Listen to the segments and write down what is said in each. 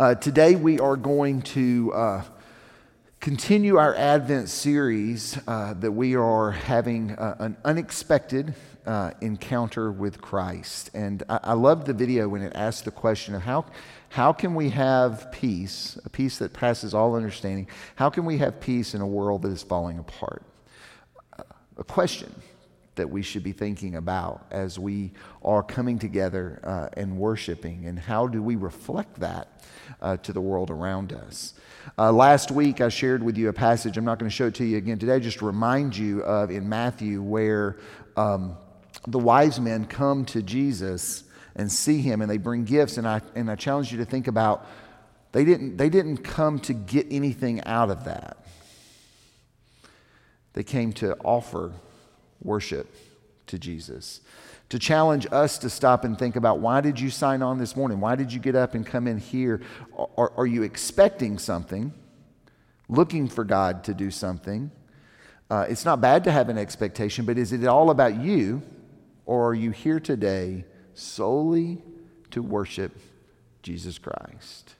Uh, today we are going to uh, continue our Advent series uh, that we are having uh, an unexpected uh, encounter with Christ. And I, I the video when it asked the question of how, how can we have peace, a peace that passes all understanding? How can we have peace in a world that is falling apart? A question that we should be thinking about as we are coming together uh, and worshiping, and how do we reflect that uh, to the world around us? Uh, last week, I shared with you a passage. I'm not going to show it to you again today, just to remind you of in Matthew where um, the wise men come to Jesus and see him and they bring gifts. And I, and I challenge you to think about they didn't, they didn't come to get anything out of that, they came to offer worship to Jesus. To challenge us to stop and think about why did you sign on this morning? Why did you get up and come in here? Are, are you expecting something, looking for God to do something? Uh, it's not bad to have an expectation, but is it all about you, or are you here today solely to worship Jesus Christ?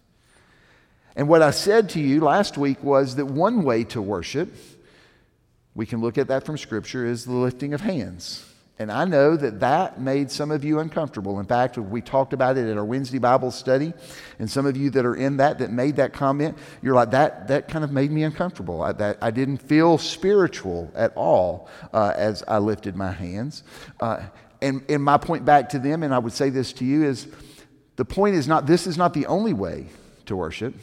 And what I said to you last week was that one way to worship we can look at that from Scripture as the lifting of hands. And I know that that made some of you uncomfortable. In fact, we talked about it at our Wednesday Bible study, and some of you that are in that that made that comment, you're like, that, that kind of made me uncomfortable. I, that, I didn't feel spiritual at all uh, as I lifted my hands. Uh, and, and my point back to them, and I would say this to you, is the point is not, this is not the only way to worship,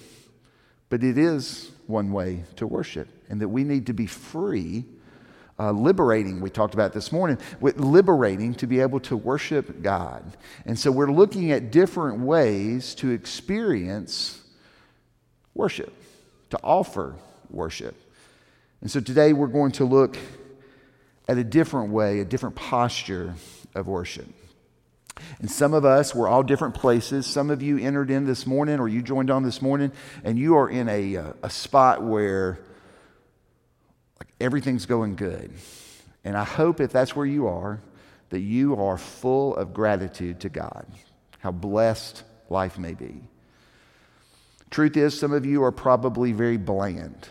but it is one way to worship and that we need to be free, uh, liberating, we talked about this morning, with liberating to be able to worship God. And so we're looking at different ways to experience worship, to offer worship. And so today we're going to look at a different way, a different posture of worship. And some of us, we're all different places. Some of you entered in this morning or you joined on this morning, and you are in a, uh, a spot where everything's going good. And I hope if that's where you are, that you are full of gratitude to God, how blessed life may be. Truth is, some of you are probably very bland,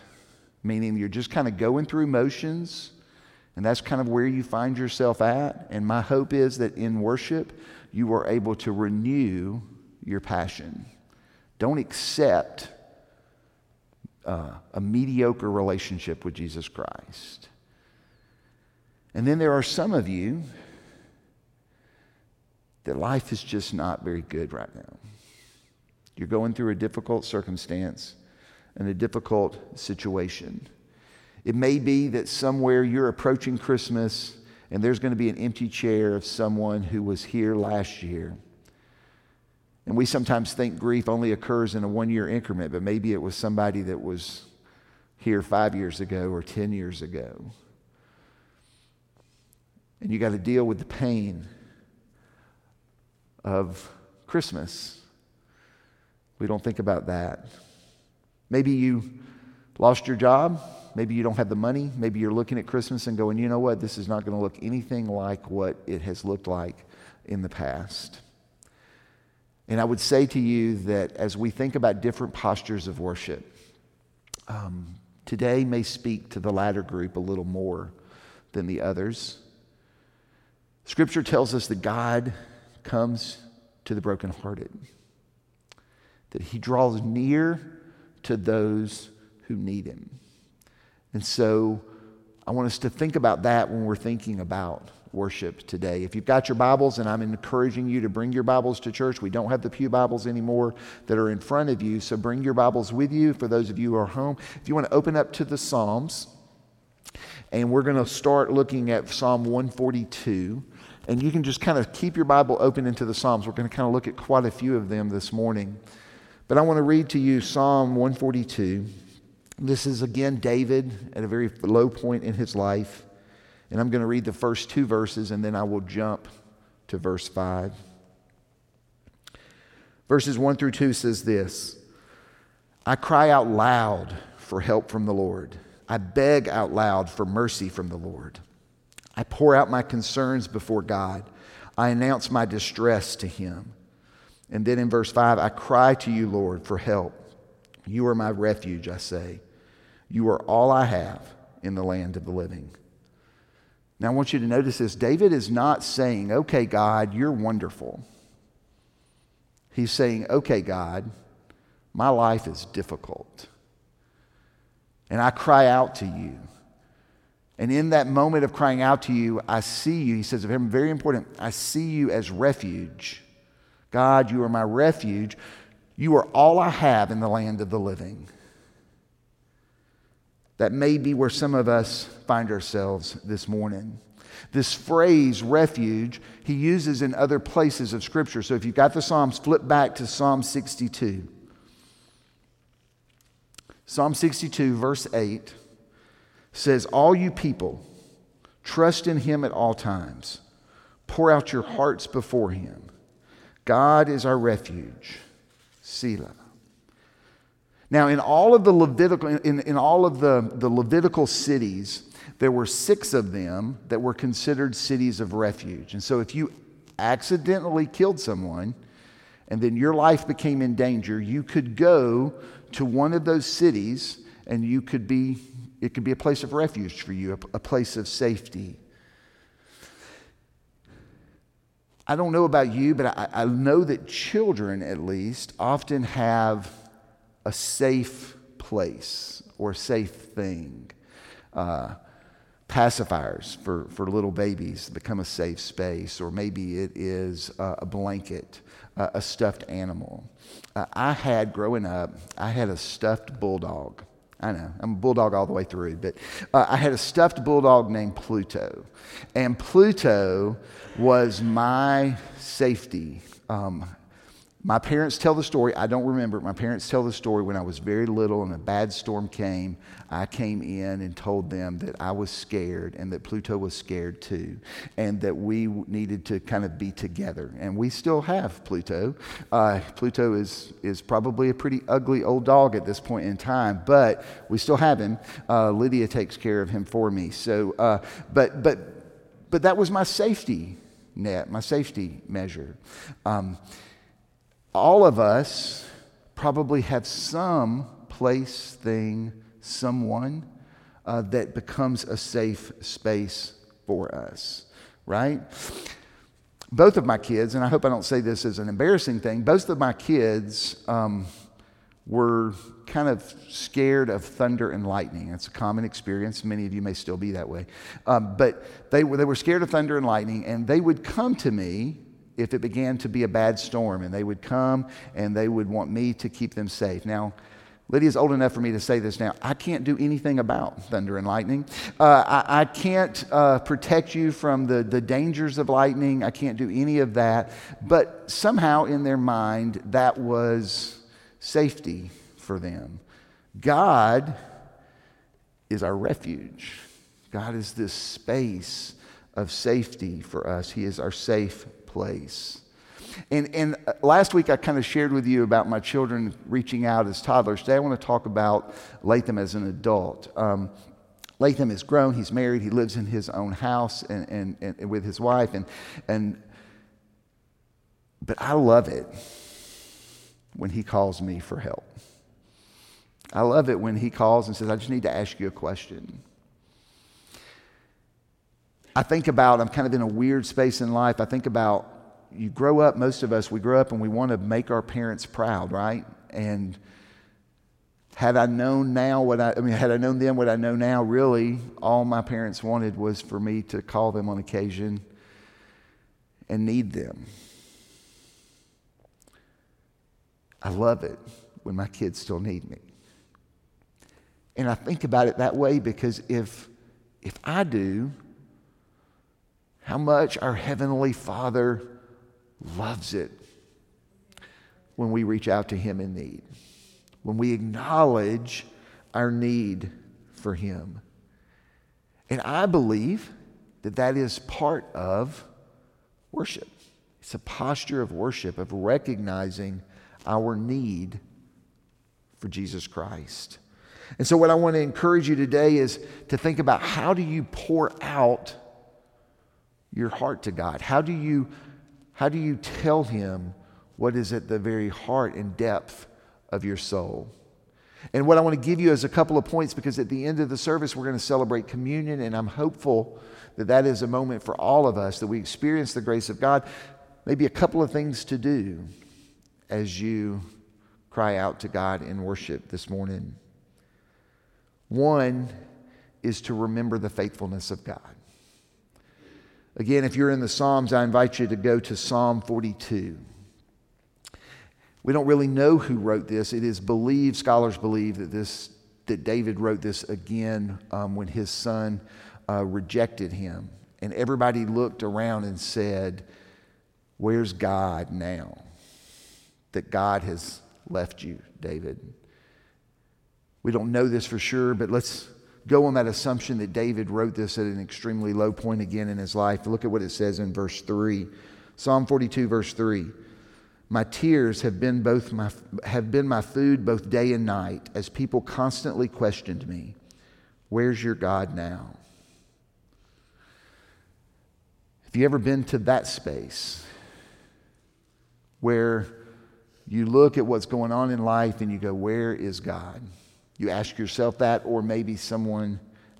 meaning you're just kind of going through motions, and that's kind of where you find yourself at. And my hope is that in worship, you are able to renew your passion. Don't accept uh, a mediocre relationship with Jesus Christ. And then there are some of you that life is just not very good right now. You're going through a difficult circumstance and a difficult situation. It may be that somewhere you're approaching Christmas and there's going to be an empty chair of someone who was here last year. And we sometimes think grief only occurs in a one year increment, but maybe it was somebody that was here five years ago or 10 years ago. And you got to deal with the pain of Christmas. We don't think about that. Maybe you lost your job. Maybe you don't have the money. Maybe you're looking at Christmas and going, you know what? This is not going to look anything like what it has looked like in the past. And I would say to you that as we think about different postures of worship, um, today may speak to the latter group a little more than the others. Scripture tells us that God comes to the brokenhearted, that He draws near to those who need Him. And so I want us to think about that when we're thinking about worship today. If you've got your Bibles, and I'm encouraging you to bring your Bibles to church, we don't have the Pew Bibles anymore that are in front of you, so bring your Bibles with you for those of you who are home. If you want to open up to the Psalms, and we're going to start looking at Psalm 142. And you can just kind of keep your Bible open into the Psalms. We're going to kind of look at quite a few of them this morning. But I want to read to you Psalm 142. This is again David at a very low point in his life. And I'm going to read the first two verses and then I will jump to verse 5. Verses 1 through 2 says this I cry out loud for help from the Lord. I beg out loud for mercy from the Lord. I pour out my concerns before God. I announce my distress to Him. And then in verse 5, I cry to you, Lord, for help. You are my refuge, I say. You are all I have in the land of the living. Now, I want you to notice this. David is not saying, okay, God, you're wonderful. He's saying, okay, God, my life is difficult. And I cry out to you. And in that moment of crying out to you, I see you. He says of him, very important, I see you as refuge. God, you are my refuge. You are all I have in the land of the living. That may be where some of us find ourselves this morning. This phrase, refuge, he uses in other places of Scripture. So if you've got the Psalms, flip back to Psalm 62. Psalm 62, verse 8 says, All you people, trust in him at all times, pour out your hearts before him. God is our refuge. Selah. Now, in all of the Levitical, in, in all of the, the Levitical cities, there were six of them that were considered cities of refuge. And so if you accidentally killed someone and then your life became in danger, you could go to one of those cities and you could be, it could be a place of refuge for you, a, a place of safety. I don't know about you, but I, I know that children, at least, often have a safe place or a safe thing. Uh, pacifiers for, for little babies become a safe space, or maybe it is uh, a blanket, uh, a stuffed animal. Uh, I had, growing up, I had a stuffed bulldog. I know, I'm a bulldog all the way through, but uh, I had a stuffed bulldog named Pluto. And Pluto was my safety. Um, my parents tell the story. I don't remember. My parents tell the story when I was very little and a bad storm came. I came in and told them that I was scared and that Pluto was scared too, and that we needed to kind of be together. And we still have Pluto. Uh, Pluto is, is probably a pretty ugly old dog at this point in time, but we still have him. Uh, Lydia takes care of him for me. So, uh, but, but, but that was my safety net, my safety measure. Um, all of us probably have some place, thing, someone uh, that becomes a safe space for us, right? Both of my kids, and I hope I don't say this as an embarrassing thing, both of my kids um, were kind of scared of thunder and lightning. It's a common experience. Many of you may still be that way. Um, but they were, they were scared of thunder and lightning, and they would come to me if it began to be a bad storm, and they would come and they would want me to keep them safe. Now, Lydia's old enough for me to say this now. I can't do anything about thunder and lightning. Uh, I, I, can't uh, protect you from the, the dangers of lightning. I can't do any of that. But somehow in their mind, that was safety for them. God is our refuge, God is this space of safety for us. He is our safe place. And, and uh, last week, I kind of shared with you about my children reaching out as toddlers. Today, I want to talk about Latham as an adult. Um, Latham is grown, he's married, he lives in his own house and, and, and with his wife. And, and, but I love it when he calls me for help. I love it when he calls and says, I just need to ask you a question. I think about, I'm kind of in a weird space in life. I think about, you grow up, most of us, we grow up and we want to make our parents proud, right? And had I known now what I, I mean, had I known then what I know now, really, all my parents wanted was for me to call them on occasion and need them. I love it when my kids still need me. And I think about it that way because if, if I do, how much our Heavenly Father loves it when we reach out to Him in need, when we acknowledge our need for Him. And I believe that that is part of worship. It's a posture of worship, of recognizing our need for Jesus Christ. And so, what I want to encourage you today is to think about how do you pour out your heart to God? How do you, how do you tell Him what is at the very heart and depth of your soul. And what I want to give you is a couple of points because at the end of the service, we're going to celebrate communion, and I'm hopeful that that is a moment for all of us that we experience the grace of God. Maybe a couple of things to do as you cry out to God in worship this morning. One is to remember the faithfulness of God. Again, if you're in the Psalms, I invite you to go to Psalm 42. We don't really know who wrote this. It is believed, scholars believe, that, this, that David wrote this again um, when his son uh, rejected him. And everybody looked around and said, Where's God now? That God has left you, David. We don't know this for sure, but let's go on that assumption that David wrote this at an extremely low point again in his life. Look at what it says in verse 3. Psalm 42, verse 3. My tears have been both my have been my food both day and night as people constantly questioned me, "Where's your God now?" Have you ever been to that space where you look at what's going on in life and you go, Where is God? You ask yourself that, or maybe someone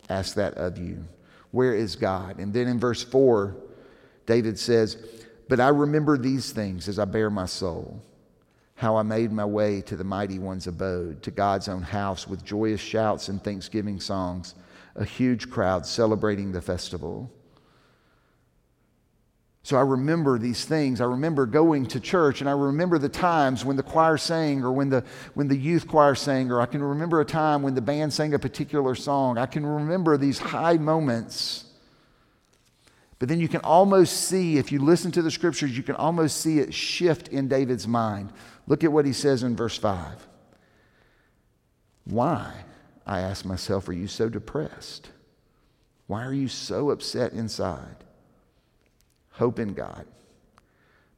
asks that of you. Where is God? And then in verse 4, David says, But I remember these things as I bare my soul, how I made my way to the mighty one's abode, to God's own house with joyous shouts and thanksgiving songs, a huge crowd celebrating the festival. So I remember these things. I remember going to church and I remember the times when the choir sang or when the, when the youth choir sang, or I can remember a time when the band sang a particular song. I can remember these high moments. But then you can almost see, if you listen to the scriptures, you can almost see it shift in David's mind. Look at what he says in verse 5. Why, I ask myself, are you so depressed? Why are you so upset inside? Hope in God,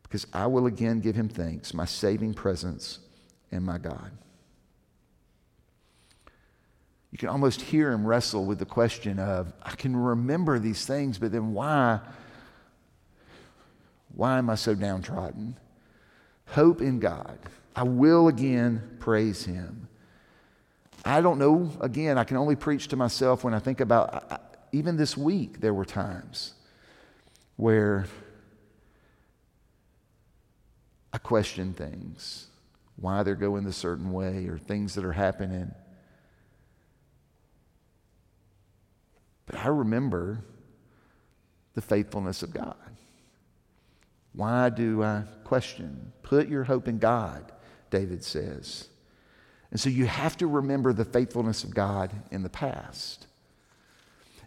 because I will again give him thanks, my saving presence and my God. You can almost hear him wrestle with the question of, I can remember these things, but then why? Why am I so downtrodden? Hope in God. I will again praise him. I don't know, again, I can only preach to myself when I think about, I, even this week, there were times where I question things, why they're going a certain way, or things that are happening. But I remember the faithfulness of God. Why do I question? Put your hope in God, David says. And so you have to remember the faithfulness of God in the past.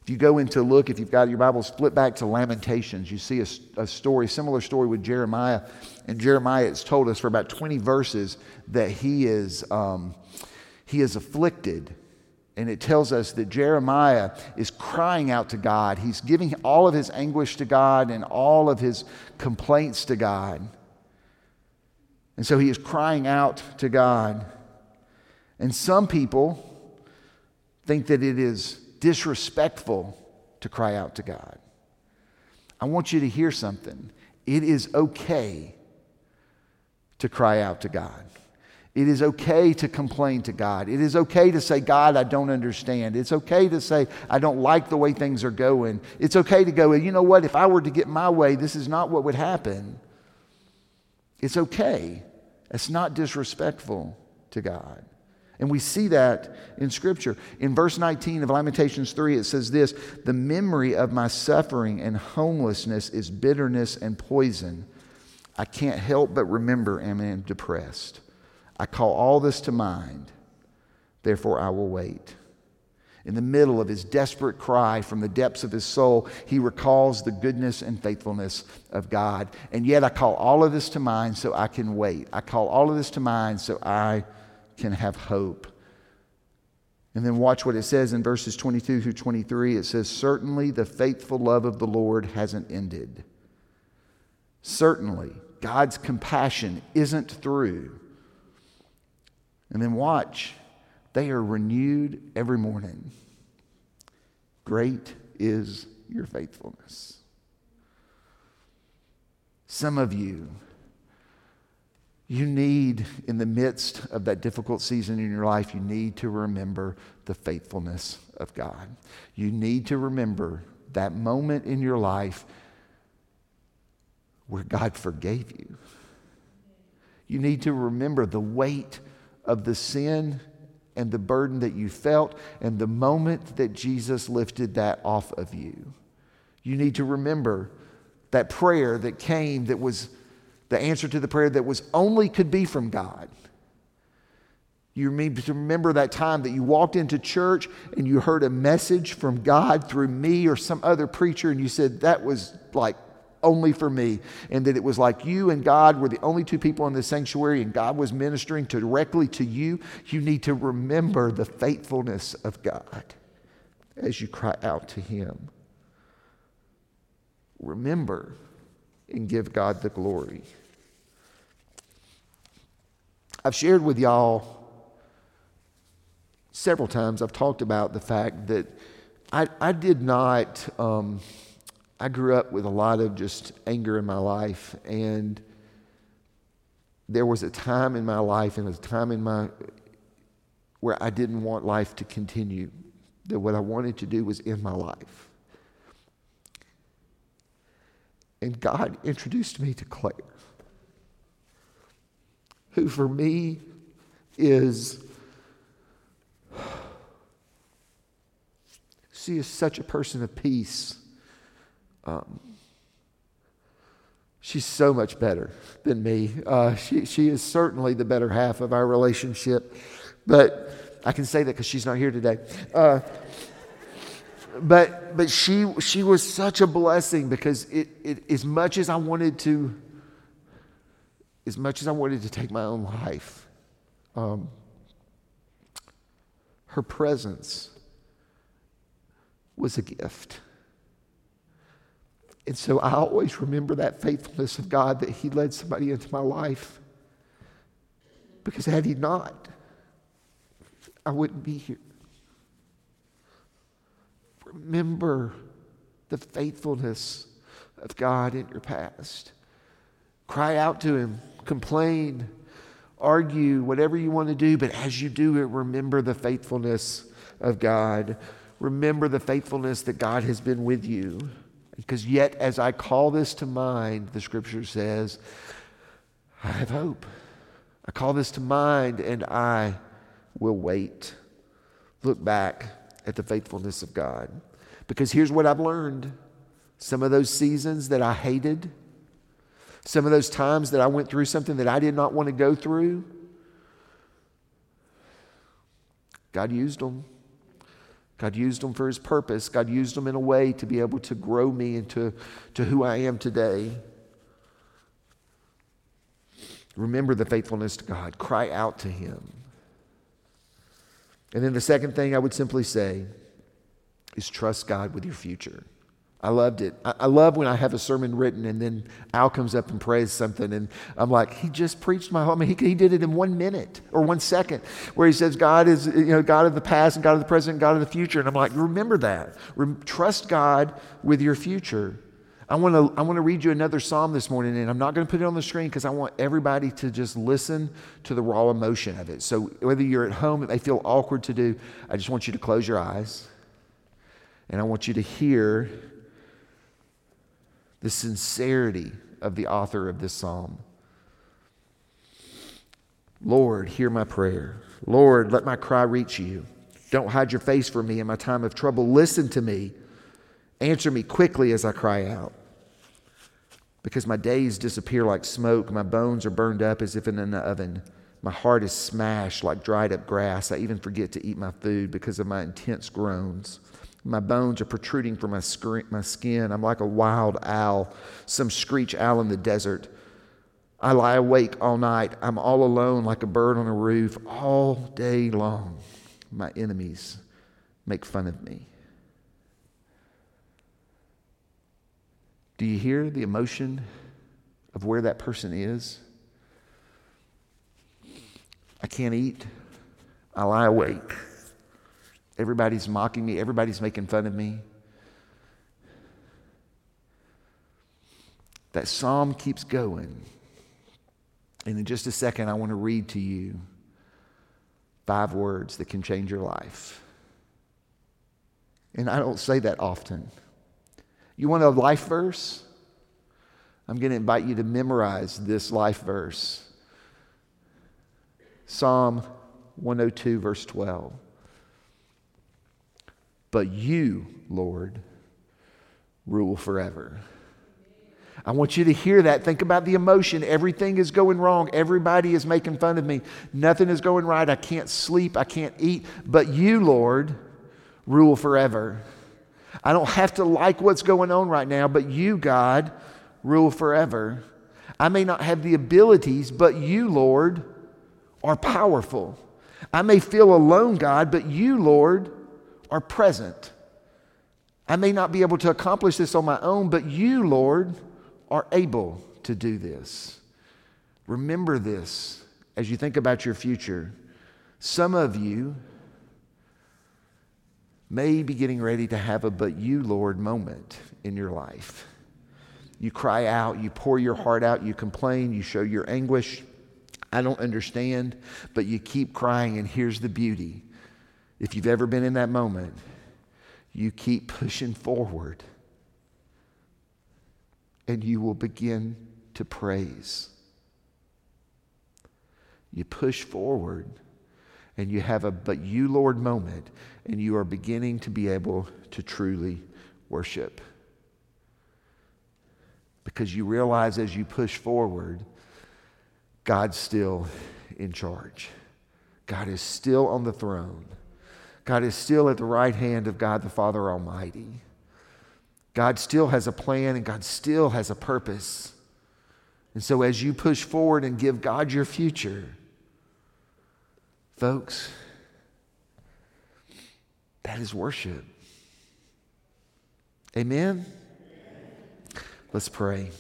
If you go into look, if you've got your Bibles, flip back to Lamentations, you see a, a story, similar story with Jeremiah. And Jeremiah has told us for about 20 verses that he is, um, he is afflicted. And it tells us that Jeremiah is crying out to God. He's giving all of his anguish to God and all of his complaints to God. And so he is crying out to God. And some people think that it is disrespectful to cry out to God. I want you to hear something. It is okay to cry out to God. It is okay to complain to God. It is okay to say, God, I don't understand. It's okay to say, I don't like the way things are going. It's okay to go, you know what? If I were to get my way, this is not what would happen. It's okay. It's not disrespectful to God. And we see that in Scripture. In verse 19 of Lamentations 3, it says this The memory of my suffering and homelessness is bitterness and poison. I can't help but remember and am depressed. I call all this to mind, therefore I will wait. In the middle of his desperate cry from the depths of his soul, he recalls the goodness and faithfulness of God. And yet I call all of this to mind so I can wait. I call all of this to mind so I can have hope. And then watch what it says in verses 22 through 23. It says, Certainly the faithful love of the Lord hasn't ended. Certainly, God's compassion isn't through. And then watch, they are renewed every morning. Great is your faithfulness. Some of you You need, in the midst of that difficult season in your life, you need to remember the faithfulness of God. You need to remember that moment in your life where God forgave you. You need to remember the weight of the sin and the burden that you felt and the moment that Jesus lifted that off of you. You need to remember that prayer that came that was the answer to the prayer that was only could be from God. You remember that time that you walked into church and you heard a message from God through me or some other preacher, and you said, That was like only for me. And that it was like you and God were the only two people in the sanctuary, and God was ministering directly to you. You need to remember the faithfulness of God as you cry out to Him. Remember and give God the glory. I've shared with y'all several times, I've talked about the fact that I, I did not, um, I grew up with a lot of just anger in my life. And there was a time in my life and a time in my, where I didn't want life to continue. That what I wanted to do was end my life. And God introduced me to Claire, who for me is She is such a person of peace. Um, she's so much better than me. Uh, she, she is certainly the better half of our relationship. But I can say that because she's not here today. Uh, but but she she was such a blessing because it, it as much as I wanted to as much as I wanted to take my own life, um, her presence was a gift. And so I always remember that faithfulness of God that He led somebody into my life. Because had He not, I wouldn't be here. Remember the faithfulness of God in your past. Cry out to Him, complain, argue, whatever you want to do, but as you do it, remember the faithfulness of God remember the faithfulness that God has been with you. Because yet, as I call this to mind, the scripture says, I have hope. I call this to mind and I will wait. Look back at the faithfulness of God. Because here's what I've learned some of those seasons that I hated, some of those times that I went through something that I did not want to go through, God used them. God used them for his purpose. God used them in a way to be able to grow me into to who I am today. Remember the faithfulness to God. Cry out to him. And then the second thing I would simply say is trust God with your future. I loved it. I, love when I have a sermon written and then Al comes up and prays something, and I'm like, he just preached my whole. I mean, he, he did it in one minute or one second, where he says, God is you know God of the past and God of the present, and God of the future, and I'm like, remember that. Rem- trust God with your future. I want to I want to read you another psalm this morning, and I'm not going to put it on the screen because I want everybody to just listen to the raw emotion of it. So whether you're at home, it may feel awkward to do. I just want you to close your eyes, and I want you to hear the sincerity of the author of this psalm. Lord, hear my prayer. Lord, let my cry reach you. Don't hide your face from me in my time of trouble. Listen to me. Answer me quickly as I cry out. Because my days disappear like smoke, my bones are burned up as if in an oven. My heart is smashed like dried up grass. I even forget to eat my food because of my intense groans. My bones are protruding from my, screen, my skin. I'm like a wild owl, some screech owl in the desert. I lie awake all night. I'm all alone like a bird on a roof all day long. My enemies make fun of me. Do you hear the emotion of where that person is? I can't eat. I lie awake. Everybody's mocking me, everybody's making fun of me. That psalm keeps going. And in just a second, I want to read to you five words that can change your life. And I don't say that often. You want a life verse? I'm going to invite you to memorize this life verse Psalm 102, verse 12. But you, Lord, rule forever. I want you to hear that. Think about the emotion. Everything is going wrong. Everybody is making fun of me. Nothing is going right. I can't sleep. I can't eat. But you, Lord, rule forever. I don't have to like what's going on right now, but you, God, rule forever. I may not have the abilities, but you, Lord, are powerful. I may feel alone, God, but you, Lord, are present. I may not be able to accomplish this on my own, but you, Lord, are able to do this. Remember this as you think about your future. Some of you may be getting ready to have a but you, Lord moment in your life. You cry out, you pour your heart out, you complain, you show your anguish. I don't understand, but you keep crying, and here's the beauty. If you've ever been in that moment, you keep pushing forward, and you will begin to praise. You push forward, and you have a but you, Lord moment, and you are beginning to be able to truly worship. Because you realize as you push forward, God's still in charge. God is still on the throne. God is still at the right hand of God the Father Almighty. God still has a plan and God still has a purpose. And so, as you push forward and give God your future, folks, that is worship. Amen? Let's pray.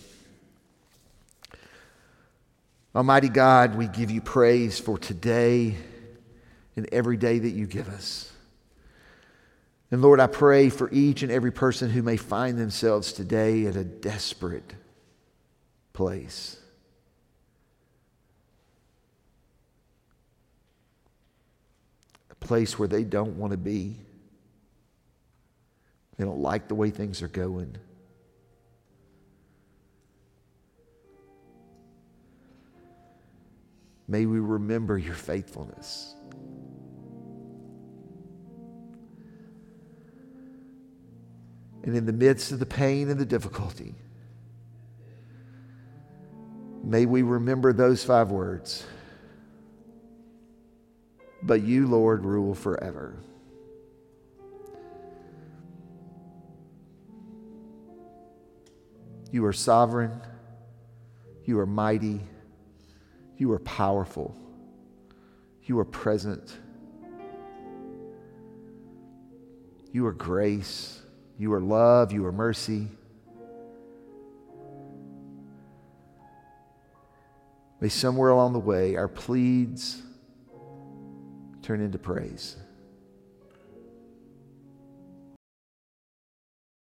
Almighty God, we give you praise for today and every day that you give us. And Lord, I pray for each and every person who may find themselves today at a desperate place. A place where they don't want to be. They don't like the way things are going. May we remember your faithfulness. And in the midst of the pain and the difficulty, may we remember those five words. But you, Lord, rule forever. You are sovereign. You are mighty. You are powerful. You are present. You are grace. You are love. You are mercy. May somewhere along the way our pleads turn into praise.